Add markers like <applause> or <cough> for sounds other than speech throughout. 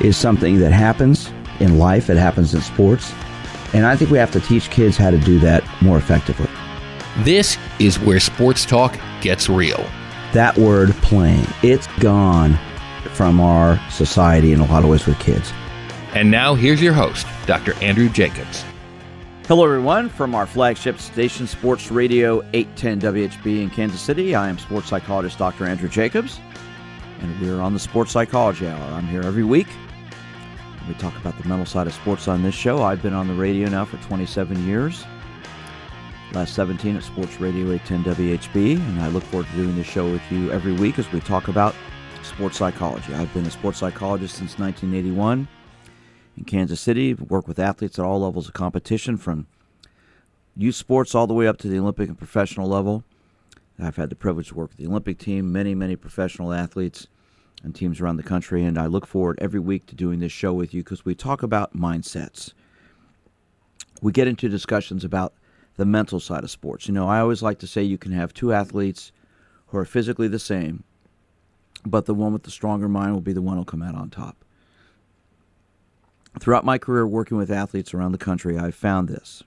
is something that happens in life, it happens in sports. And I think we have to teach kids how to do that more effectively. This is where sports talk gets real. That word playing, it's gone from our society in a lot of ways with kids. And now here's your host, Dr. Andrew Jacobs. Hello, everyone, from our flagship station, Sports Radio 810 WHB in Kansas City. I am sports psychologist Dr. Andrew Jacobs, and we're on the Sports Psychology Hour. I'm here every week. We talk about the mental side of sports on this show. I've been on the radio now for 27 years. Last 17 at Sports Radio 810 WHB, and I look forward to doing this show with you every week as we talk about sports psychology. I've been a sports psychologist since 1981 in Kansas City, work with athletes at all levels of competition from youth sports all the way up to the Olympic and professional level. I've had the privilege to work with the Olympic team, many, many professional athletes and teams around the country, and I look forward every week to doing this show with you because we talk about mindsets. We get into discussions about the mental side of sports. You know, I always like to say you can have two athletes who are physically the same, but the one with the stronger mind will be the one who'll come out on top. Throughout my career working with athletes around the country, I've found this.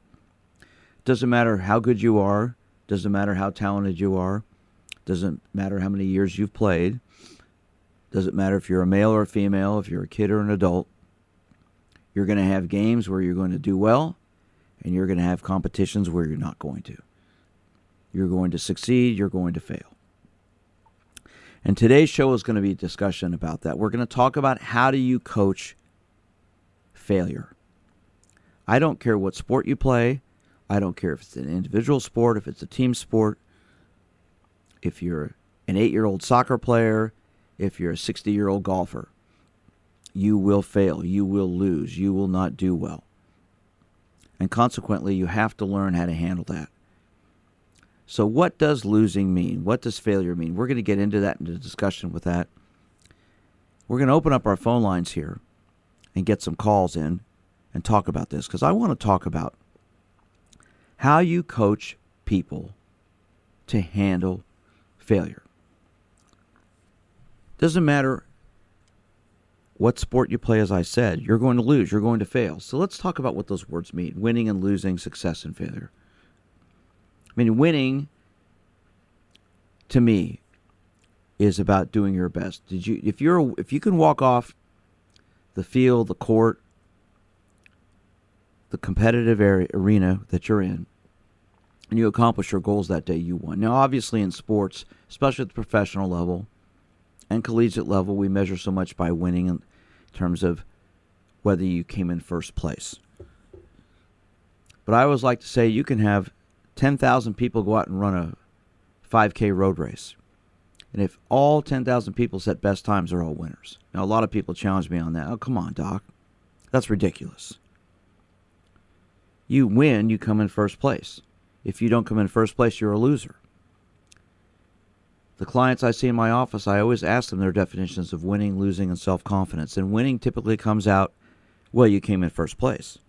Doesn't matter how good you are, doesn't matter how talented you are, doesn't matter how many years you've played, doesn't matter if you're a male or a female, if you're a kid or an adult. You're going to have games where you're going to do well, and you're going to have competitions where you're not going to. You're going to succeed, you're going to fail. And today's show is going to be a discussion about that. We're going to talk about how do you coach failure. I don't care what sport you play. I don't care if it's an individual sport, if it's a team sport, if you're an eight year old soccer player, if you're a 60 year old golfer. You will fail. You will lose. You will not do well. And consequently, you have to learn how to handle that. So, what does losing mean? What does failure mean? We're going to get into that into discussion with that. We're going to open up our phone lines here and get some calls in and talk about this because I want to talk about how you coach people to handle failure. Doesn't matter what sport you play, as I said, you're going to lose, you're going to fail. So let's talk about what those words mean winning and losing, success and failure. I mean, winning to me is about doing your best. Did you if you're if you can walk off the field, the court, the competitive area, arena that you're in, and you accomplish your goals that day, you won. Now, obviously, in sports, especially at the professional level, and collegiate level, we measure so much by winning in terms of whether you came in first place. But I always like to say you can have 10,000 people go out and run a 5K road race. And if all 10,000 people set best times, they're all winners. Now, a lot of people challenge me on that. Oh, come on, Doc. That's ridiculous. You win, you come in first place. If you don't come in first place, you're a loser. The clients I see in my office, I always ask them their definitions of winning, losing, and self confidence. And winning typically comes out, well, you came in first place.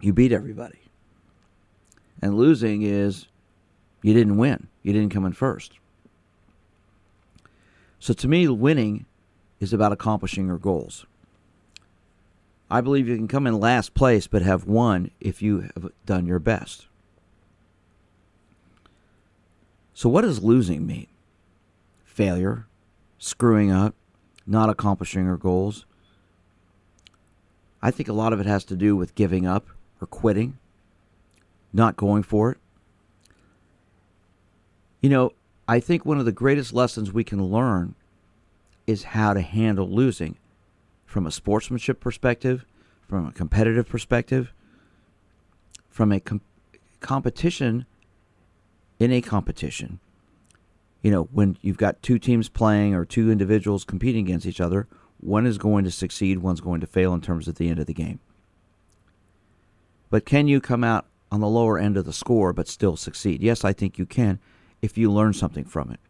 You beat everybody. And losing is you didn't win, you didn't come in first. So to me, winning is about accomplishing your goals. I believe you can come in last place but have won if you have done your best. So, what does losing mean? Failure, screwing up, not accomplishing our goals. I think a lot of it has to do with giving up or quitting, not going for it. You know, I think one of the greatest lessons we can learn is how to handle losing from a sportsmanship perspective, from a competitive perspective, from a com- competition in a competition, you know, when you've got two teams playing or two individuals competing against each other, One is going to succeed, one's going to fail in terms of the end of the game. But can you come out on the lower end of the score but still succeed? Yes, I think you can if you learn something from it.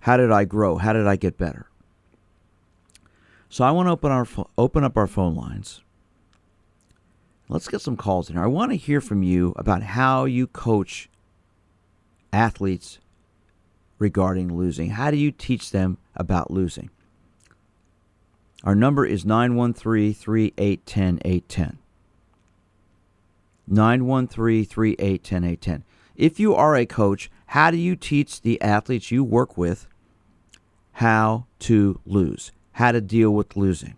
How did I grow? How did I get better? So I want to open our open up our phone lines. Let's get some calls in here. I want to hear from you about how you coach athletes regarding losing. How do you teach them about losing? Our number is 913 3810 810. 913 3810 810. If you are a coach, how do you teach the athletes you work with how to lose, how to deal with losing?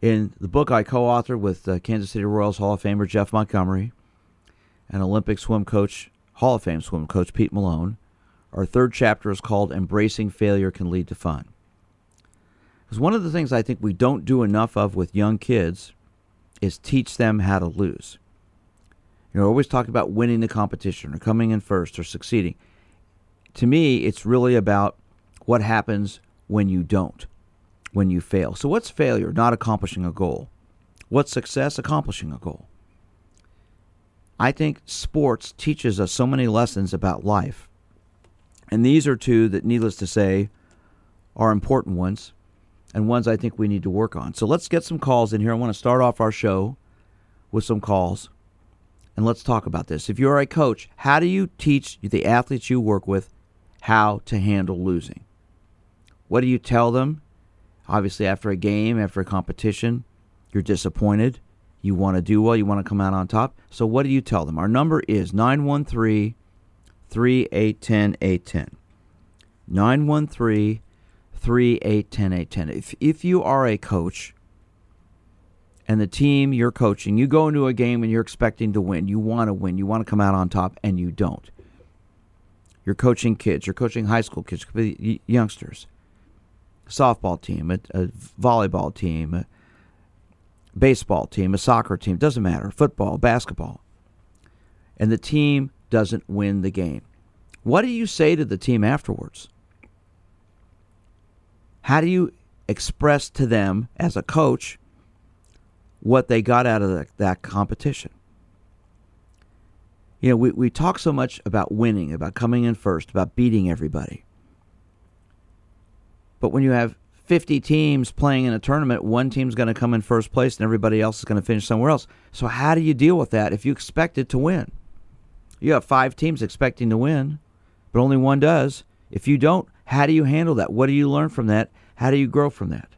In the book I co authored with uh, Kansas City Royals Hall of Famer Jeff Montgomery an Olympic swim coach, Hall of Fame swim coach Pete Malone, our third chapter is called Embracing Failure Can Lead to Fun. Because one of the things I think we don't do enough of with young kids is teach them how to lose. You know, always talk about winning the competition or coming in first or succeeding. To me, it's really about what happens when you don't, when you fail. So, what's failure? Not accomplishing a goal. What's success? Accomplishing a goal. I think sports teaches us so many lessons about life. And these are two that, needless to say, are important ones and ones I think we need to work on. So let's get some calls in here. I want to start off our show with some calls and let's talk about this. If you're a coach, how do you teach the athletes you work with how to handle losing? What do you tell them? Obviously, after a game, after a competition, you're disappointed. You want to do well, you want to come out on top. So, what do you tell them? Our number is 913 3810 810. 913 3810 810. If, if you are a coach, and the team you're coaching, you go into a game and you're expecting to win. You want to win. You want to come out on top, and you don't. You're coaching kids. You're coaching high school kids, youngsters. Softball team, a, a volleyball team, a baseball team, a soccer team. Doesn't matter. Football, basketball. And the team doesn't win the game. What do you say to the team afterwards? How do you express to them as a coach what they got out of the, that competition. You know, we, we talk so much about winning, about coming in first, about beating everybody. But when you have 50 teams playing in a tournament, one team's going to come in first place and everybody else is going to finish somewhere else. So, how do you deal with that if you expect it to win? You have five teams expecting to win, but only one does. If you don't, how do you handle that? What do you learn from that? How do you grow from that?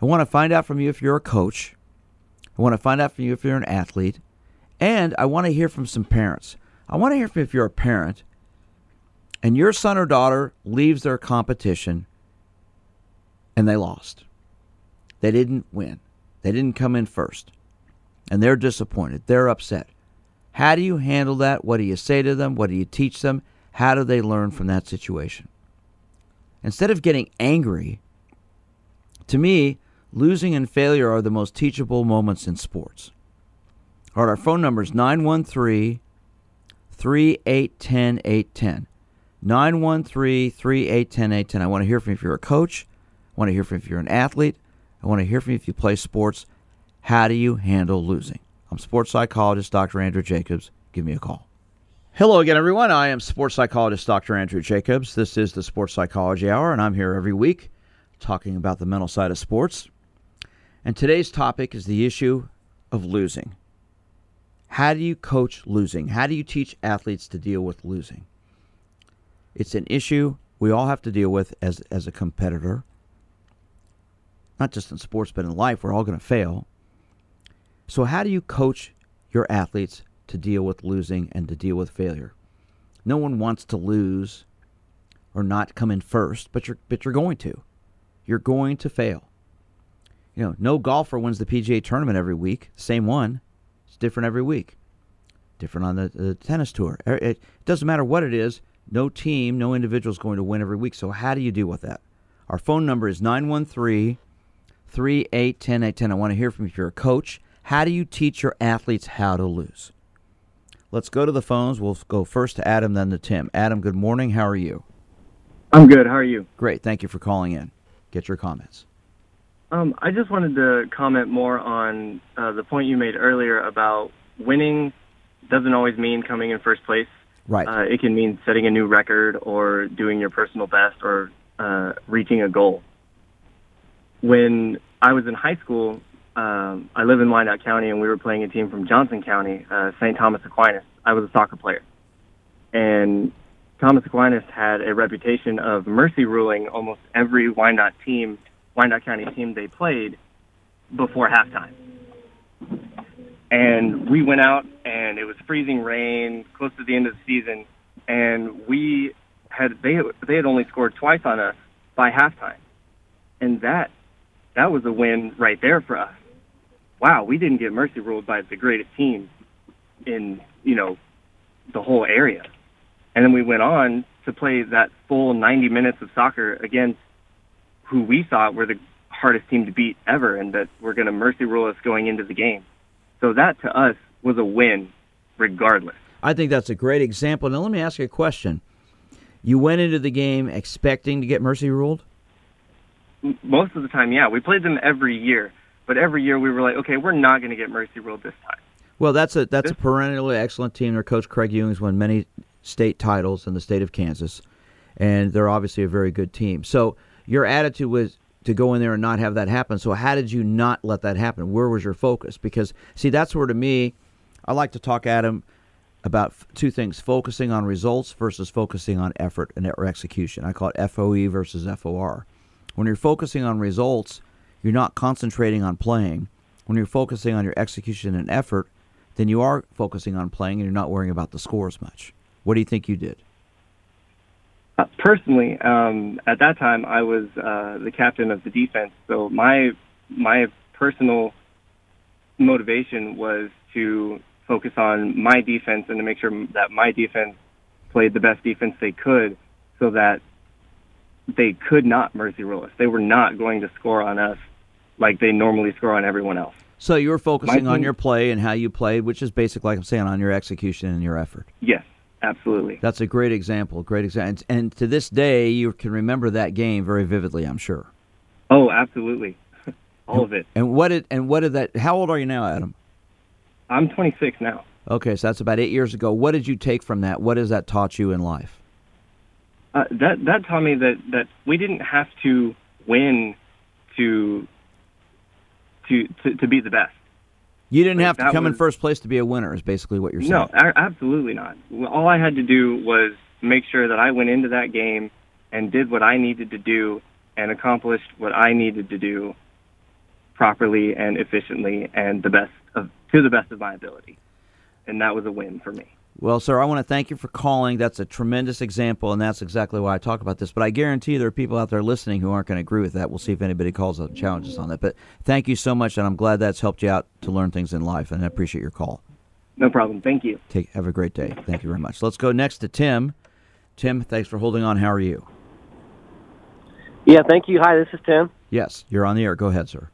I want to find out from you if you're a coach. I want to find out from you if you're an athlete. And I want to hear from some parents. I want to hear from if you're a parent and your son or daughter leaves their competition and they lost. They didn't win. They didn't come in first. And they're disappointed. They're upset. How do you handle that? What do you say to them? What do you teach them? How do they learn from that situation? Instead of getting angry, to me, Losing and failure are the most teachable moments in sports. All right, our phone number is 913 3810 810. 913 3810 810. I want to hear from you if you're a coach. I want to hear from you if you're an athlete. I want to hear from you if you play sports. How do you handle losing? I'm sports psychologist Dr. Andrew Jacobs. Give me a call. Hello again, everyone. I am sports psychologist Dr. Andrew Jacobs. This is the Sports Psychology Hour, and I'm here every week talking about the mental side of sports. And today's topic is the issue of losing. How do you coach losing? How do you teach athletes to deal with losing? It's an issue we all have to deal with as, as a competitor. Not just in sports, but in life. We're all going to fail. So, how do you coach your athletes to deal with losing and to deal with failure? No one wants to lose or not come in first, but you're, but you're going to. You're going to fail you know, no golfer wins the PGA tournament every week. Same one. It's different every week. Different on the, the tennis tour. Er, it doesn't matter what it is. No team, no individual is going to win every week. So how do you deal with that? Our phone number is 913 3810 810. I want to hear from you if you're a coach. How do you teach your athletes how to lose? Let's go to the phones. We'll go first to Adam, then to Tim. Adam, good morning. How are you? I'm good. How are you? Great. Thank you for calling in. get your comments. Um, I just wanted to comment more on uh, the point you made earlier about winning doesn't always mean coming in first place. Right. Uh, it can mean setting a new record or doing your personal best or uh, reaching a goal. When I was in high school, um, I live in Wyandotte County, and we were playing a team from Johnson County, uh, St. Thomas Aquinas. I was a soccer player, and Thomas Aquinas had a reputation of mercy ruling almost every Wyandotte team, Wyandotte County team they played before halftime. And we went out, freezing rain, close to the end of the season, and we had they they had only scored twice on us by halftime, and that that was a win right there for us. Wow, we didn't get mercy ruled by the greatest team in you know the whole area, and then we went on to play that full 90 minutes of soccer against who we thought were the hardest team to beat ever, and that were going to mercy rule us going into the game. So that to us was a win, regardless. I think that's a great example. Now let me ask you a question. You went into the game expecting to get mercy ruled? Most of the time, yeah. We played them every year, but every year we were like, okay, we're not going to get mercy ruled this time. Well, that's a that's a perennially excellent team. Their coach Craig Ewing's won many state titles in the state of Kansas, and they're obviously a very good team. So your attitude was to go in there and not have that happen. So how did you not let that happen? Where was your focus? Because see, that's where to me, I like to talk Adam about two things: focusing on results versus focusing on effort and or execution. I call it FOE versus FOR. When you're focusing on results, you're not concentrating on playing. When you're focusing on your execution and effort, then you are focusing on playing and you're not worrying about the score as much. What do you think you did? Uh, personally, um, at that time, I was uh, the captain of the defense, so my my personal motivation was to focus on my defense and to make sure that my defense played the best defense they could, so that they could not mercy rule us. They were not going to score on us like they normally score on everyone else. So you were focusing on your play and how you played, which is basically, like I'm saying, on your execution and your effort. Yes, absolutely. That's a great example. Great example. And, and to this day, you can remember that game very vividly. I'm sure. Oh, absolutely, <laughs> all and, of it. And what did and what did that? How old are you now, Adam? I'm 26 now. Okay, so that's about eight years ago. What did you take from that? What has that taught you in life? Uh, that that taught me that that we didn't have to win to to to, to be the best. You didn't Like, have to come in first place to be a winner. Is basically what you're saying. No, a- absolutely not. All I had to do was make sure that I went into that game and did what I needed to do and accomplished what I needed to do properly and efficiently and the best to the best of my ability. And that was a win for me. Well, sir, I want to thank you for calling. That's a tremendous example, and that's exactly why I talk about this. But I guarantee there are people out there listening who aren't going to agree with that. We'll see if anybody calls out and challenges on that. But thank you so much, and I'm glad that's helped you out to learn things in life, and I appreciate your call. No problem. Thank you. Take have a great day. Thank you very much. Let's go next to Tim. Tim, thanks for holding on. How are you? Yeah, thank you. Hi, this is Tim. Yes, you're on the air. Go ahead, sir.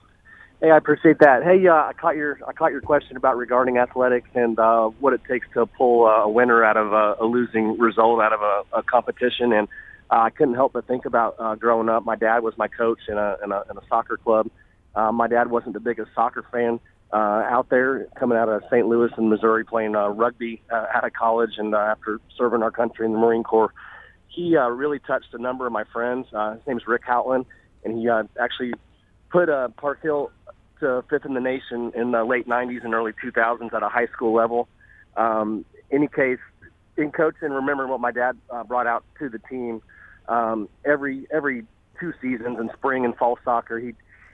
Hey, I appreciate that. Hey, uh, I caught your I caught your question about regarding athletics and uh, what it takes to pull a winner out of a, a losing result out of a, a competition, and uh, I couldn't help but think about uh, growing up. My dad was my coach in a in a, in a soccer club. Uh, my dad wasn't the biggest soccer fan uh, out there, coming out of St. Louis in Missouri, playing uh, rugby uh, out of college, and uh, after serving our country in the Marine Corps, he uh, really touched a number of my friends. Uh, his name's Rick Houtland, and he uh, actually put uh, Park Hill to fifth in the nation in the late 90s and early 2000s at a high school level. Um, any case, in coaching, remembering what my dad uh, brought out to the team um, every every two seasons in spring and fall soccer, he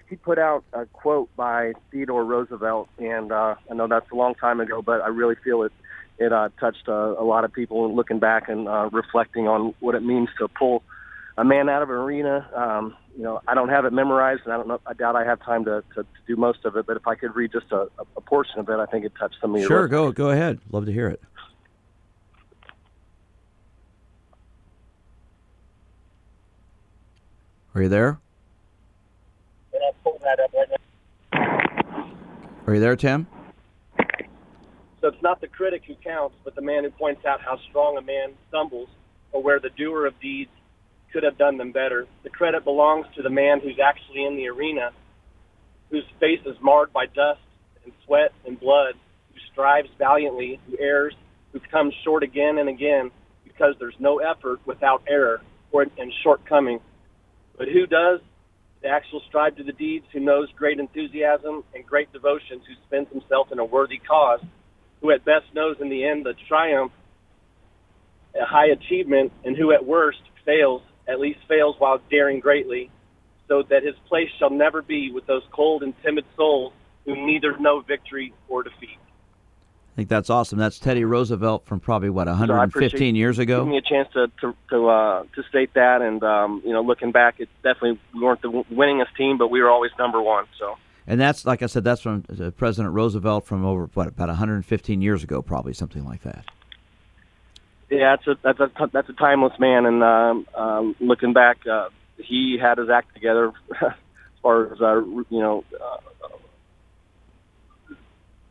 he put out a quote by Theodore Roosevelt, and uh, I know that's a long time ago, but I really feel it it uh, touched uh, a lot of people looking back and uh, reflecting on what it means to pull a man out of an arena. Um, you know, I don't have it memorized, and I don't know. I doubt I have time to, to, to do most of it. But if I could read just a, a portion of it, I think it touched some of your. Sure, listeners. go go ahead. Love to hear it. Are you there? Are you there, Tim? So it's not the critic who counts, but the man who points out how strong a man stumbles, or where the doer of deeds could have done them better. The credit belongs to the man who's actually in the arena, whose face is marred by dust and sweat and blood, who strives valiantly, who errs, who comes short again and again because there's no effort without error or and shortcoming. But who does the actual strive to the deeds, who knows great enthusiasm and great devotions, who spends himself in a worthy cause, who at best knows in the end the triumph, a high achievement, and who at worst fails, at least fails while daring greatly, so that his place shall never be with those cold and timid souls who neither know victory or defeat. I think that's awesome. That's Teddy Roosevelt from probably what 115 so years ago. Giving me a chance to to to, uh, to state that, and um, you know, looking back, it's definitely we weren't the winningest team, but we were always number one. So. And that's like I said, that's from uh, President Roosevelt from over what about 115 years ago, probably something like that. Yeah, that's a that's a that's a timeless man, and um, um, looking back, uh, he had his act together <laughs> as far as uh, you know. Uh,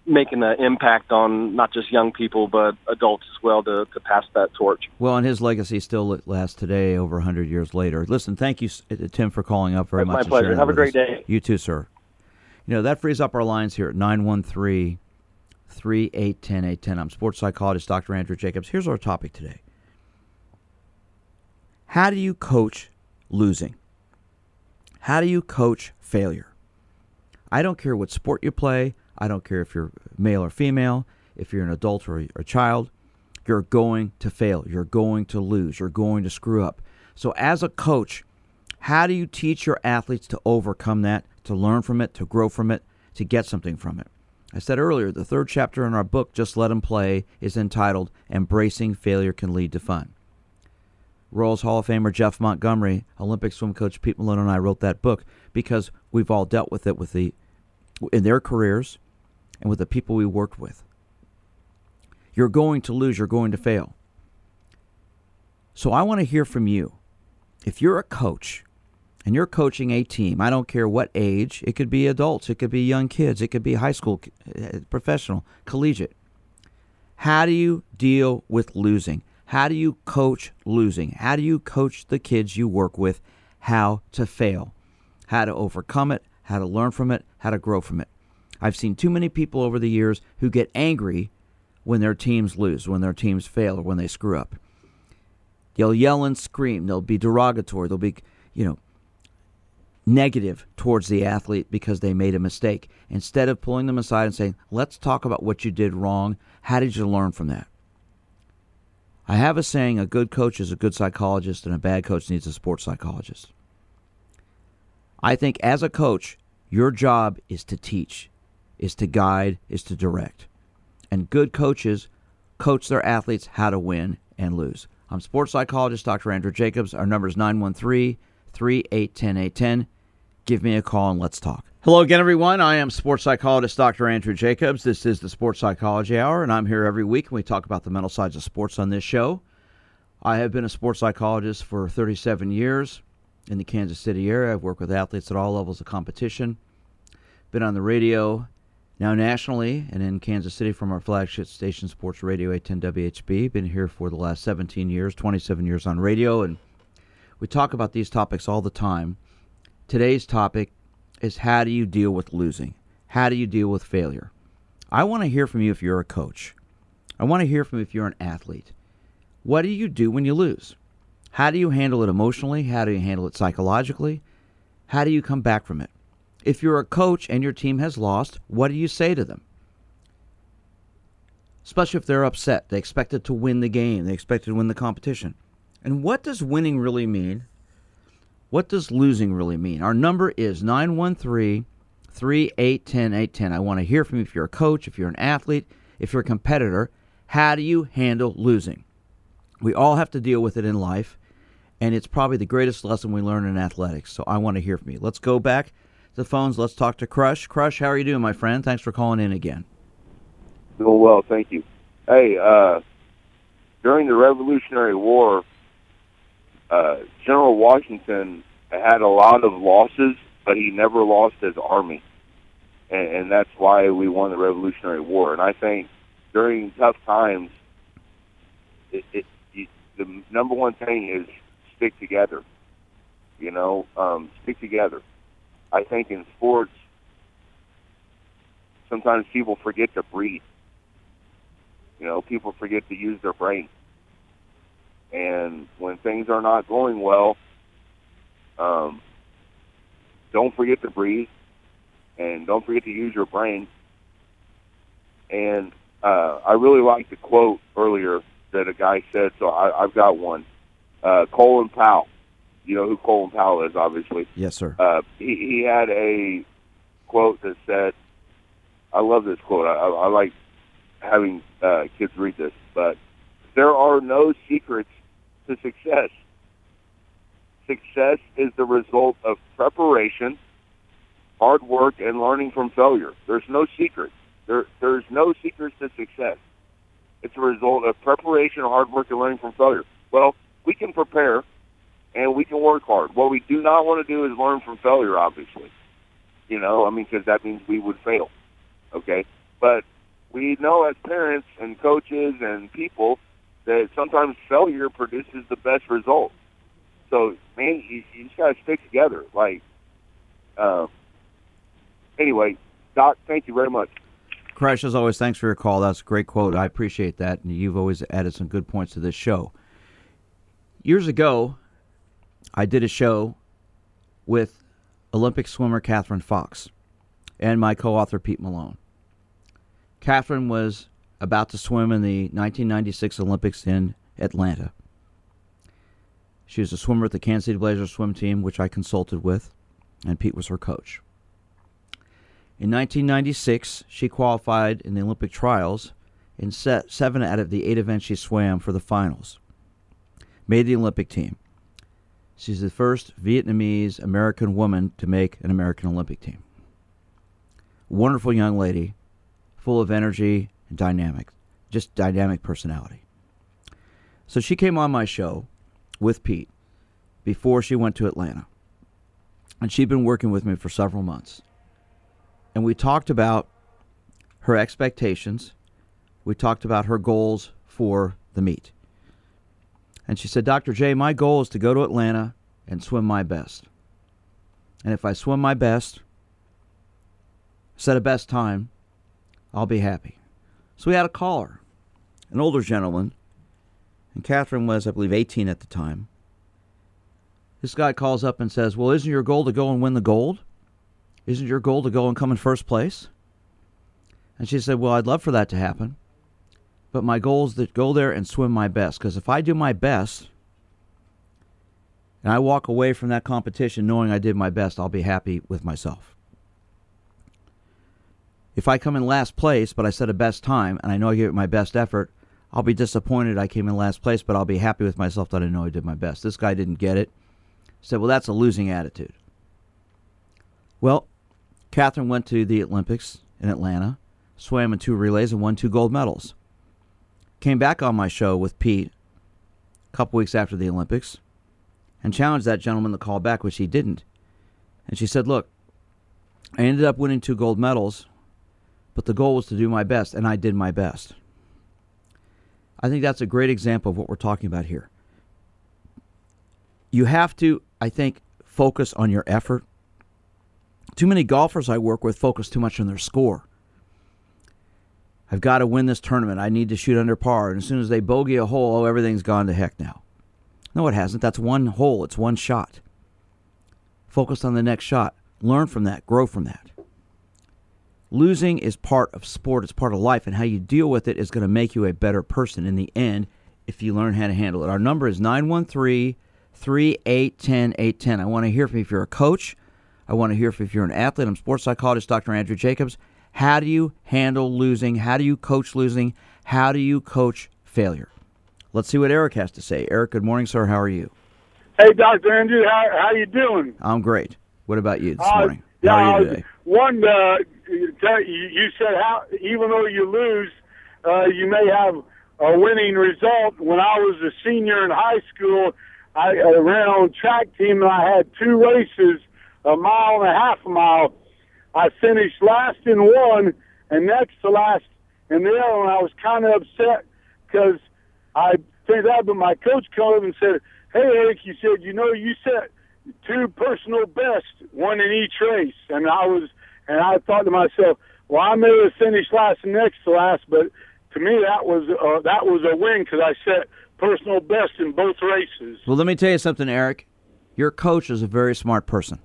making an impact on not just young people but adults as well to, to pass that torch. Well, and his legacy still lasts today, over 100 years later. Listen, thank you, uh, Tim, for calling up very That's much. My pleasure. Have a great us. day. You too, sir. You know, that frees up our lines here at 913 3810 810. I'm sports psychologist Dr. Andrew Jacobs. Here's our topic today How do you coach losing? How do you coach failure? I don't care what sport you play. I don't care if you're male or female, if you're an adult or a child, you're going to fail. You're going to lose. You're going to screw up. So, as a coach, how do you teach your athletes to overcome that, to learn from it, to grow from it, to get something from it? I said earlier, the third chapter in our book, Just Let 'em Play, is entitled Embracing Failure Can Lead to Fun. Royals Hall of Famer Jeff Montgomery, Olympic swim coach Pete Malone, and I wrote that book because we've all dealt with it with the in their careers and with the people we worked with. You're going to lose, you're going to fail. So I want to hear from you. If you're a coach and you're coaching a team, I don't care what age, it could be adults, it could be young kids, it could be high school, uh, professional, collegiate. How do you deal with losing? How do you coach losing? How do you coach the kids you work with how to fail? How to overcome it, how to learn from it, how to grow from it. I've seen too many people over the years who get angry when their teams lose, when their teams fail, or when they screw up. They'll yell and scream. They'll be derogatory. They'll be, you know, negative towards the athlete because they made a mistake. Instead of pulling them aside and saying, let's talk about what you did wrong. How did you learn from that? I have a saying a good coach is a good psychologist, and a bad coach needs a sports psychologist. I think as a coach, your job is to teach, is to guide, is to direct. And good coaches coach their athletes how to win and lose. I'm sports psychologist Dr. Andrew Jacobs. Our number is 913 3810 810. Give me a call and let's talk. Hello again, everyone. I am sports psychologist Dr. Andrew Jacobs. This is the Sports Psychology Hour, and I'm here every week and we talk about the mental sides of sports on this show. I have been a sports psychologist for 37 years in the Kansas City area. I've worked with athletes at all levels of competition. Been on the radio now nationally and in Kansas City from our flagship station, Sports Radio 810 WHB. Been here for the last 17 years, 27 years on radio, and we talk about these topics all the time. Today's topic is how do you deal with losing? How do you deal with failure? I want to hear from you if you're a coach. I want to hear from you if you're an athlete. What do you do when you lose? How do you handle it emotionally? How do you handle it psychologically? How do you come back from it? If you're a coach and your team has lost, what do you say to them? Especially if they're upset. They expected to win the game, they expected to win the competition. And what does winning really mean? What does losing really mean? Our number is 913 3810 810. I want to hear from you if you're a coach, if you're an athlete, if you're a competitor. How do you handle losing? We all have to deal with it in life, and it's probably the greatest lesson we learn in athletics. So I want to hear from you. Let's go back to the phones. Let's talk to Crush. Crush, how are you doing, my friend? Thanks for calling in again. Doing well, thank you. Hey, uh, during the Revolutionary War, uh, General Washington had a lot of losses, but he never lost his army, and, and that's why we won the Revolutionary War. And I think during tough times, it, it, it, the number one thing is stick together. You know, um, stick together. I think in sports, sometimes people forget to breathe. You know, people forget to use their brain. And when things are not going well, um, don't forget to breathe and don't forget to use your brain. And uh, I really liked the quote earlier that a guy said, so I, I've got one. Uh, Colin Powell. You know who Colin Powell is, obviously. Yes, sir. Uh, he, he had a quote that said, I love this quote. I, I, I like having uh, kids read this, but there are no secrets to success. Success is the result of preparation, hard work, and learning from failure. There's no secret. There, there's no secrets to success. It's a result of preparation, hard work, and learning from failure. Well, we can prepare and we can work hard. What we do not want to do is learn from failure, obviously. You know, I mean, because that means we would fail. Okay? But we know as parents and coaches and people that sometimes failure produces the best result. So, man, you, you just got to stick together. Like, uh, anyway, Doc, thank you very much. Crash, as always, thanks for your call. That's a great quote. I appreciate that. And you've always added some good points to this show. Years ago, I did a show with Olympic swimmer Catherine Fox and my co author Pete Malone. Catherine was about to swim in the 1996 Olympics in Atlanta. She was a swimmer at the Kansas City Blazers swim team, which I consulted with, and Pete was her coach. In 1996, she qualified in the Olympic trials in seven out of the eight events she swam for the finals. Made the Olympic team. She's the first Vietnamese American woman to make an American Olympic team. Wonderful young lady, full of energy and dynamic, just dynamic personality. So she came on my show with Pete before she went to Atlanta. And she'd been working with me for several months. And we talked about her expectations. We talked about her goals for the meet. And she said, Dr. J, my goal is to go to Atlanta and swim my best. And if I swim my best, set a best time, I'll be happy. So we had a caller, an older gentleman, and Catherine was, I believe, 18 at the time. This guy calls up and says, Well, isn't your goal to go and win the gold? Isn't your goal to go and come in first place? And she said, Well, I'd love for that to happen. But my goal is to go there and swim my best. Because if I do my best and I walk away from that competition knowing I did my best, I'll be happy with myself. If I come in last place, but I set a best time and I know I gave it my best effort, I'll be disappointed I came in last place, but I'll be happy with myself that I know I did my best. This guy didn't get it. Said, well, that's a losing attitude. Well, Catherine went to the Olympics in Atlanta, swam in two relays, and won two gold medals. Came back on my show with Pete a couple weeks after the Olympics and challenged that gentleman to call back, which he didn't. And she said, Look, I ended up winning two gold medals, but the goal was to do my best, and I did my best. I think that's a great example of what we're talking about here. You have to, I think, focus on your effort. Too many golfers I work with focus too much on their score. I've got to win this tournament. I need to shoot under par. And as soon as they bogey a hole, oh, everything's gone to heck now. No, it hasn't. That's one hole, it's one shot. Focus on the next shot. Learn from that, grow from that. Losing is part of sport, it's part of life, and how you deal with it is going to make you a better person in the end if you learn how to handle it. Our number is 913 3810 810. I want to hear from you if you're a coach. I want to hear if you're an athlete. I'm sports psychologist Dr. Andrew Jacobs. How do you handle losing? How do you coach losing? How do you coach failure? Let's see what Eric has to say. Eric, good morning, sir. How are you? Hey, Dr. Andrew, how how you doing? I'm great. What about you this uh, morning? Yeah, how are you today? One, uh, you said how even though you lose, uh, you may have a winning result. When I was a senior in high school, I uh, ran on track team and I had two races, a mile and a half mile. I finished last in one and next to last in the other one. I was kind of upset because I finished out, but my coach up and said, "Hey Eric," he said, "You know, you set two personal best, one in each race, and I was and I thought to myself, well, I may have finished last and next to last, but to me that was uh, that was a win because I set personal best in both races. Well, let me tell you something, Eric. Your coach is a very smart person,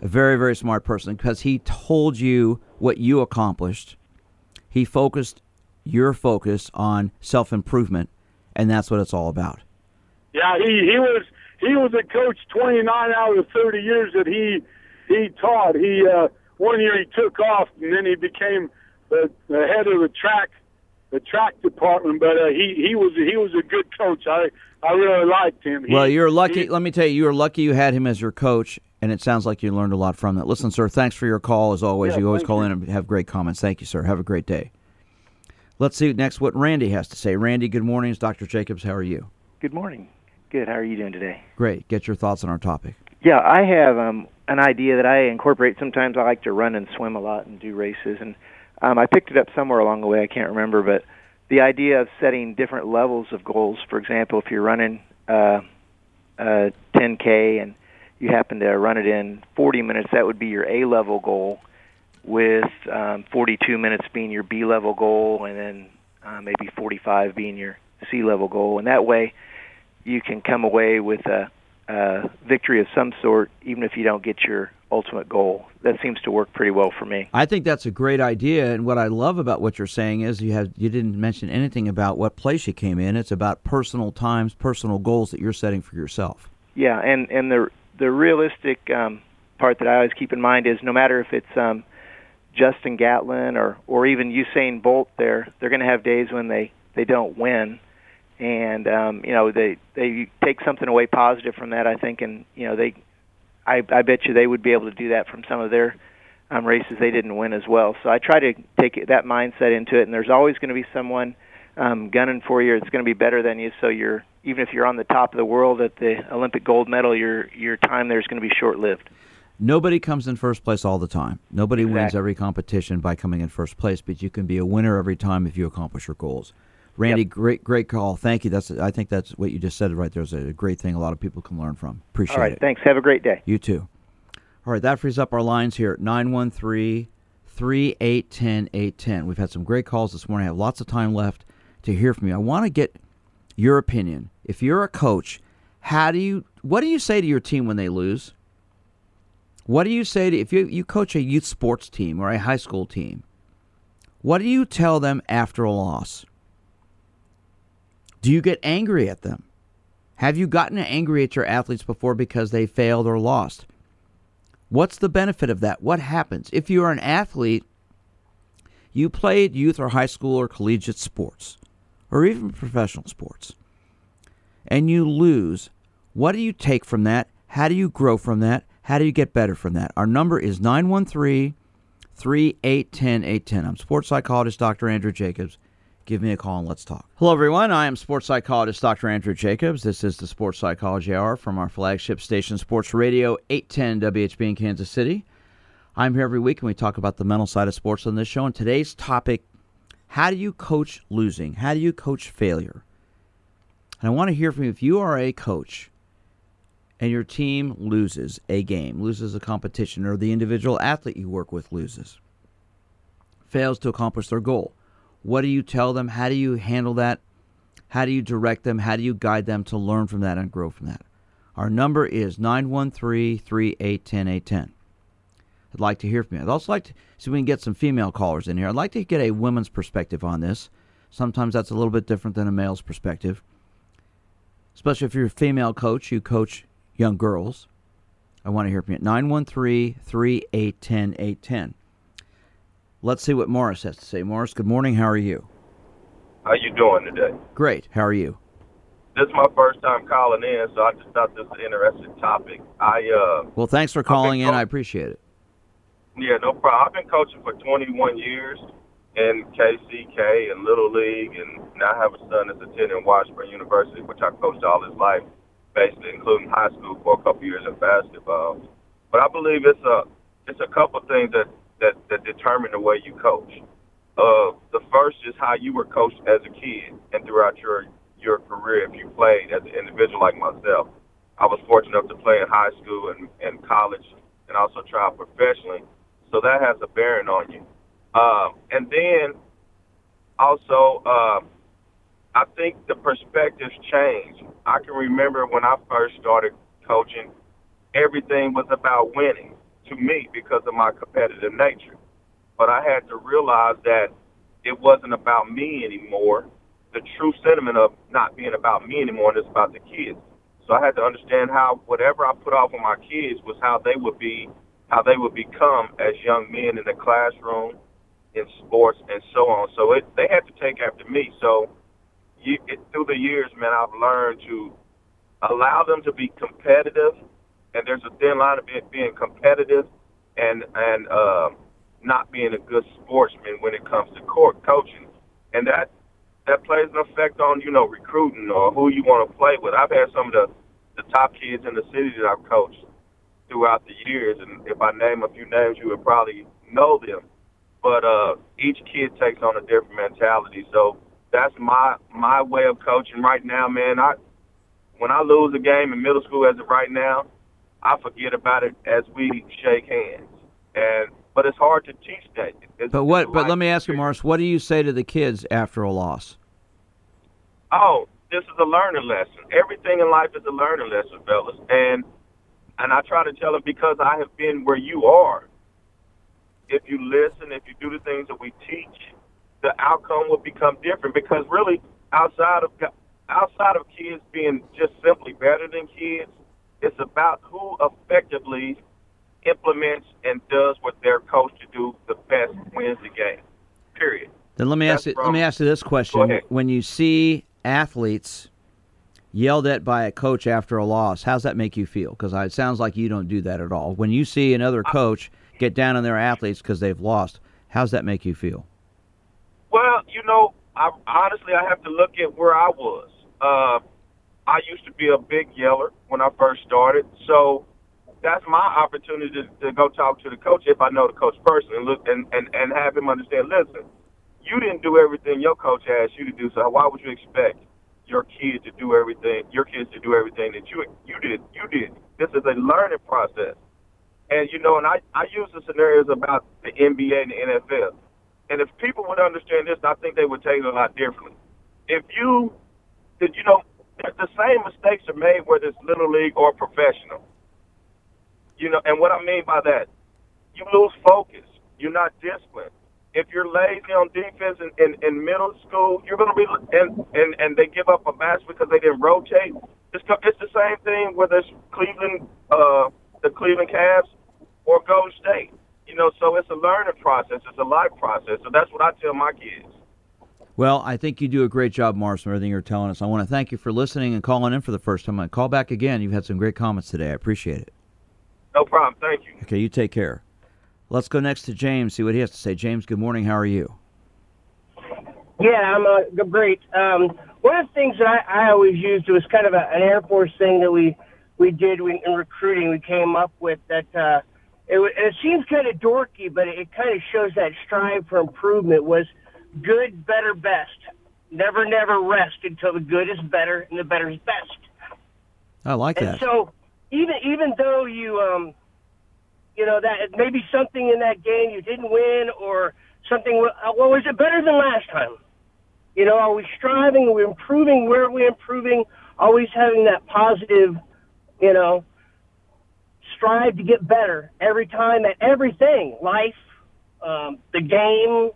a very very smart person because he told you what you accomplished. He focused your focus on self improvement, and that's what it's all about. Yeah, he he was he was a coach 29 out of 30 years that he he taught. He uh, one year he took off and then he became the, the head of the track the track department. But uh, he he was he was a good coach. I I really liked him. Well, you're lucky. He, let me tell you, you were lucky you had him as your coach, and it sounds like you learned a lot from that. Listen, sir, thanks for your call as always. Yeah, you always call you. in and have great comments. Thank you, sir. Have a great day. Let's see next what Randy has to say. Randy, good morning. It's Dr. Jacobs. How are you? Good morning. Good. How are you doing today? Great. Get your thoughts on our topic. Yeah, I have um, an idea that I incorporate. Sometimes I like to run and swim a lot and do races, and um, I picked it up somewhere along the way. I can't remember, but the idea of setting different levels of goals. For example, if you're running uh, uh, 10k and you happen to run it in 40 minutes, that would be your A level goal, with um, 42 minutes being your B level goal, and then uh, maybe 45 being your C level goal. And that way, you can come away with a, a victory of some sort, even if you don't get your ultimate goal. That seems to work pretty well for me. I think that's a great idea, and what I love about what you're saying is you have you didn't mention anything about what place you came in. It's about personal times, personal goals that you're setting for yourself. Yeah, and and the the realistic um, part that I always keep in mind is no matter if it's um, Justin Gatlin or or even Usain Bolt, there they're going to have days when they they don't win, and um, you know they they take something away positive from that. I think, and you know they, I I bet you they would be able to do that from some of their um, races they didn't win as well. So I try to take it- that mindset into it, and there's always going to be someone um, gunning for you. It's going to be better than you. So you're even if you're on the top of the world at the Olympic gold medal, your your time there is going to be short lived. Nobody comes in first place all the time. Nobody wins every competition by coming in first place, but you can be a winner every time if you accomplish your goals. Randy, great, great call. Thank you. That's I think that's what you just said right there is a great thing. A lot of people can learn from. Appreciate All right, it. thanks. Have a great day. You too. All right, that frees up our lines here at 913 3810 810. We've had some great calls this morning. I have lots of time left to hear from you. I want to get your opinion. If you're a coach, how do you what do you say to your team when they lose? What do you say to if you you coach a youth sports team or a high school team? What do you tell them after a loss? Do you get angry at them? Have you gotten angry at your athletes before because they failed or lost? What's the benefit of that? What happens? If you're an athlete, you played youth or high school or collegiate sports, or even professional sports, and you lose, what do you take from that? How do you grow from that? How do you get better from that? Our number is 913 3810 810. I'm sports psychologist Dr. Andrew Jacobs. Give me a call and let's talk. Hello, everyone. I am sports psychologist Dr. Andrew Jacobs. This is the Sports Psychology Hour from our flagship station, Sports Radio 810 WHB in Kansas City. I'm here every week and we talk about the mental side of sports on this show. And today's topic how do you coach losing? How do you coach failure? And I want to hear from you if you are a coach and your team loses a game, loses a competition, or the individual athlete you work with loses, fails to accomplish their goal. What do you tell them? How do you handle that? How do you direct them? How do you guide them to learn from that and grow from that? Our number is 913 3810 810. I'd like to hear from you. I'd also like to see if we can get some female callers in here. I'd like to get a woman's perspective on this. Sometimes that's a little bit different than a male's perspective. Especially if you're a female coach, you coach young girls. I want to hear from you. 913 3810 810. Let's see what Morris has to say. Morris, good morning. How are you? How you doing today? Great. How are you? This is my first time calling in, so I just thought this was an interesting topic. I uh Well, thanks for calling in. coach. I appreciate it. yeah, no problem. I've been coaching for 21 years in KCK and Little League, and now I have a son that's attending Washburn University, which I coached all his life, basically, including high school for a couple years in basketball. But I believe it's a it's a couple things that that that determine the way you coach. Uh, the first is how you were coached as a kid and throughout your your career. If you played as an individual like myself, I was fortunate enough to play in high school and, and college and also try professionally. So that has a bearing on you. Um, and then also, uh, I think the perspectives change. I can remember when I first started coaching, everything was about winning to me because of my competitive nature. But I had to realize that it wasn't about me anymore. The true sentiment of not being about me anymore, and it's about the kids. So I had to understand how whatever I put off on my kids was how they would be, how they would become as young men in the classroom, in sports, and so on. So it, they had to take after me. So you, it, through the years, man, I've learned to allow them to be competitive, and there's a thin line of being, competitive and and uh, not being a good sportsman when it comes to court coaching, and that that plays an effect on you know recruiting or who you want to play with. I've had some of the the top kids in the city that I've coached throughout the years, and if I name a few names, you would probably know them. But uh, each kid takes on a different mentality, so that's my my way of coaching right now, man. I when I lose a game in middle school as of right now, I forget about it as we shake hands. And but it's hard to teach that. It's, but what? But let me ask you, Morris. What do you say to the kids after a loss? Oh, this is a learning lesson. Everything in life is a learning lesson, fellas. And and I try to tell them because I have been where you are. If you listen, if you do the things that we teach, the outcome will become different. Because really, outside of outside of kids being just simply better than kids, it's about who effectively implements and does what they're coached to do the best wins the game. Period. Then let me That's ask you, from, let me ask you this question: When you see athletes yelled at by a coach after a loss, how's that make you feel? Because it sounds like you don't do that at all. When you see another coach get down on their athletes because they've lost, how's that make you feel? Well, you know, I, honestly, I have to look at where I was. Uh, I used to be a big yeller when I first started, so that's my opportunity to, to go talk to the coach if I know the coach personally and look and, and, and have him understand, listen, you didn't do everything your coach asked you to do, so why would you expect your kids to do everything your kids to do everything that you you did you did. This is a learning process. And you know, and I, I use the scenarios about the NBA and the NFL. And if people would understand this, I think they would take it a lot differently. If you did you know the same mistakes are made whether it's little league or professional. You know, and what I mean by that, you lose focus. You're not disciplined. If you're lazy on defense in, in, in middle school, you're going to be and, and and they give up a match because they didn't rotate. It's it's the same thing whether it's Cleveland, uh, the Cleveland Cavs, or Golden State. You know, so it's a learning process. It's a life process. So that's what I tell my kids. Well, I think you do a great job, Morris, from everything you're telling us. I want to thank you for listening and calling in for the first time. I call back again. You've had some great comments today. I appreciate it. No problem. Thank you. Okay, you take care. Let's go next to James, see what he has to say. James, good morning. How are you? Yeah, I'm uh, great. Um, one of the things that I, I always used was kind of a, an Air Force thing that we we did in, in recruiting. We came up with that. Uh, it, it seems kind of dorky, but it, it kind of shows that strive for improvement was good, better, best. Never, never rest until the good is better and the better is best. I like and that. So even even though you um you know that maybe something in that game you didn't win or something uh, well was it better than last time you know are we striving are we improving where are we improving always having that positive you know strive to get better every time at everything life um, the game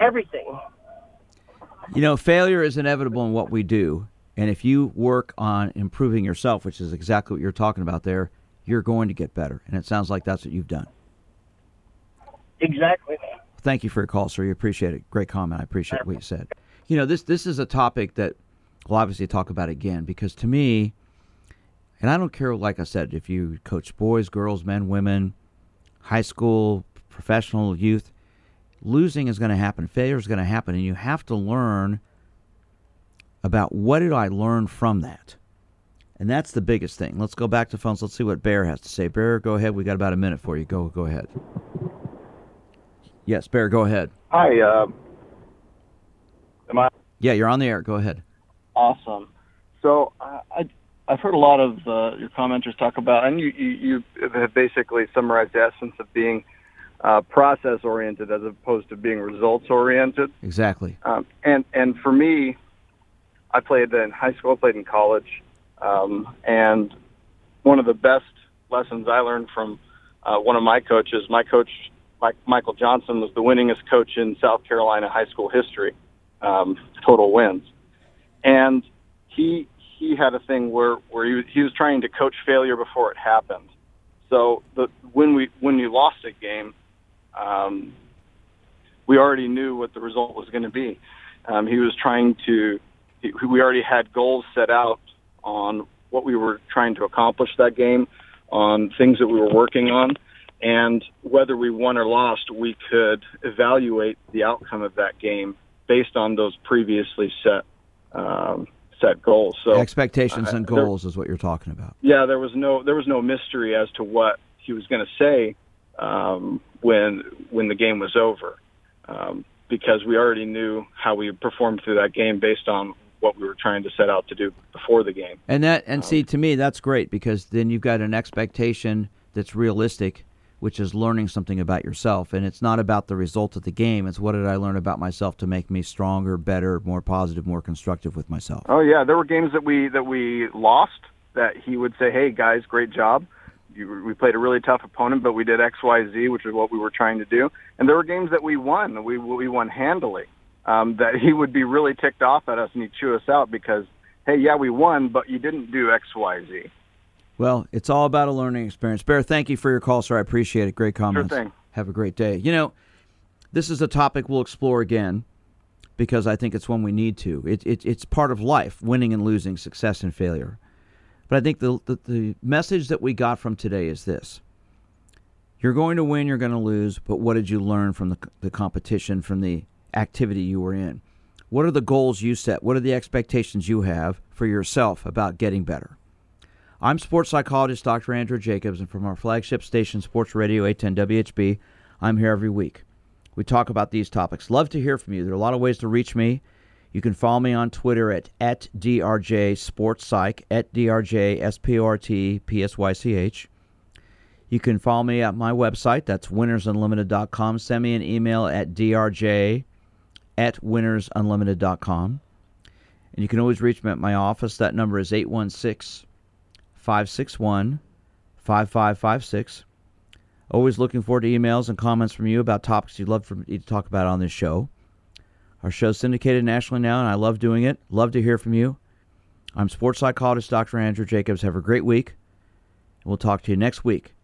everything you know failure is inevitable in what we do and if you work on improving yourself, which is exactly what you're talking about there, you're going to get better. And it sounds like that's what you've done. Exactly. Thank you for your call, sir. You appreciate it. Great comment. I appreciate what you said. You know, this this is a topic that we'll obviously talk about again because to me, and I don't care, like I said, if you coach boys, girls, men, women, high school, professional, youth, losing is going to happen. Failure is going to happen. And you have to learn about what did I learn from that? And that's the biggest thing. Let's go back to phones. Let's see what Bear has to say. Bear, go ahead. We got about a minute for you. Go go ahead. Yes, Bear, go ahead. Hi. Uh, am I? Yeah, you're on the air. Go ahead. Awesome. So I, I I've heard a lot of uh, your commenters talk about, and you, you, you have basically summarized the essence of being uh, process oriented as opposed to being results oriented. Exactly. Um, and and for me, I played in high school, I played in college, um, and one of the best lessons I learned from uh, one of my coaches, my coach Mike, Michael Johnson, was the winningest coach in South Carolina high school history, um, total wins, and he he had a thing where where he was, he was trying to coach failure before it happened. So the when we when you lost a game, um, we already knew what the result was going to be. Um, he was trying to he, we already had goals set out on what we were trying to accomplish that game, on things that we were working on, and whether we won or lost, we could evaluate the outcome of that game based on those previously set um, set goals. So expectations uh, and goals there, is what you're talking about. Yeah, there was no there was no mystery as to what he was going to say um, when when the game was over, um, because we already knew how we performed through that game based on what we were trying to set out to do before the game. And that and um, see to me that's great because then you've got an expectation that's realistic which is learning something about yourself. And it's not about the result of the game. It's what did I learn about myself to make me stronger, better, more positive, more constructive with myself. Oh yeah, there were games that we that we lost that he would say, "Hey guys, great job. We played a really tough opponent, but we did X, Y, Z, which is what we were trying to do." And there were games that we won. We we won handily. Um, <laughs> that he would be really ticked off at us and he'd chew us out because, hey, yeah, we won, but you didn't do X, Y, Z. Well, it's all about a learning experience. Bear, thank you for your call, sir. I appreciate it. Great comments. Sure thing. Have a great day. You know, this is a topic we'll explore again because I think it's one we need to. It, it, it's part of life, winning and losing, success and failure. But I think the, the, the message that we got from today is this You're going to win, you're going to lose, but what did you learn from the, the competition, from the activity you were in? What are the goals you set? What are the expectations you have for yourself about getting better? I'm sports psychologist Dr. Andrew Jacobs, and from our flagship station, Sports Radio 810 WHB, I'm here every week. We talk about these topics. Love to hear from you. There are a lot of ways to reach me. You can follow me on Twitter at, at DRJ Sports Psych, at DRJ S P O R T P S Y C H. You can follow me at my website. That's winnersunlimited.com. Send me an email at drj at winnersunlimited.com. And you can always reach me at my office. That number is 816 561 5556. Always looking forward to emails and comments from you about topics you'd love for me to talk about on this show. Our show's syndicated nationally now, and I love doing it. Love to hear from you. I'm sports psychologist Dr. Andrew Jacobs. Have a great week. We'll talk to you next week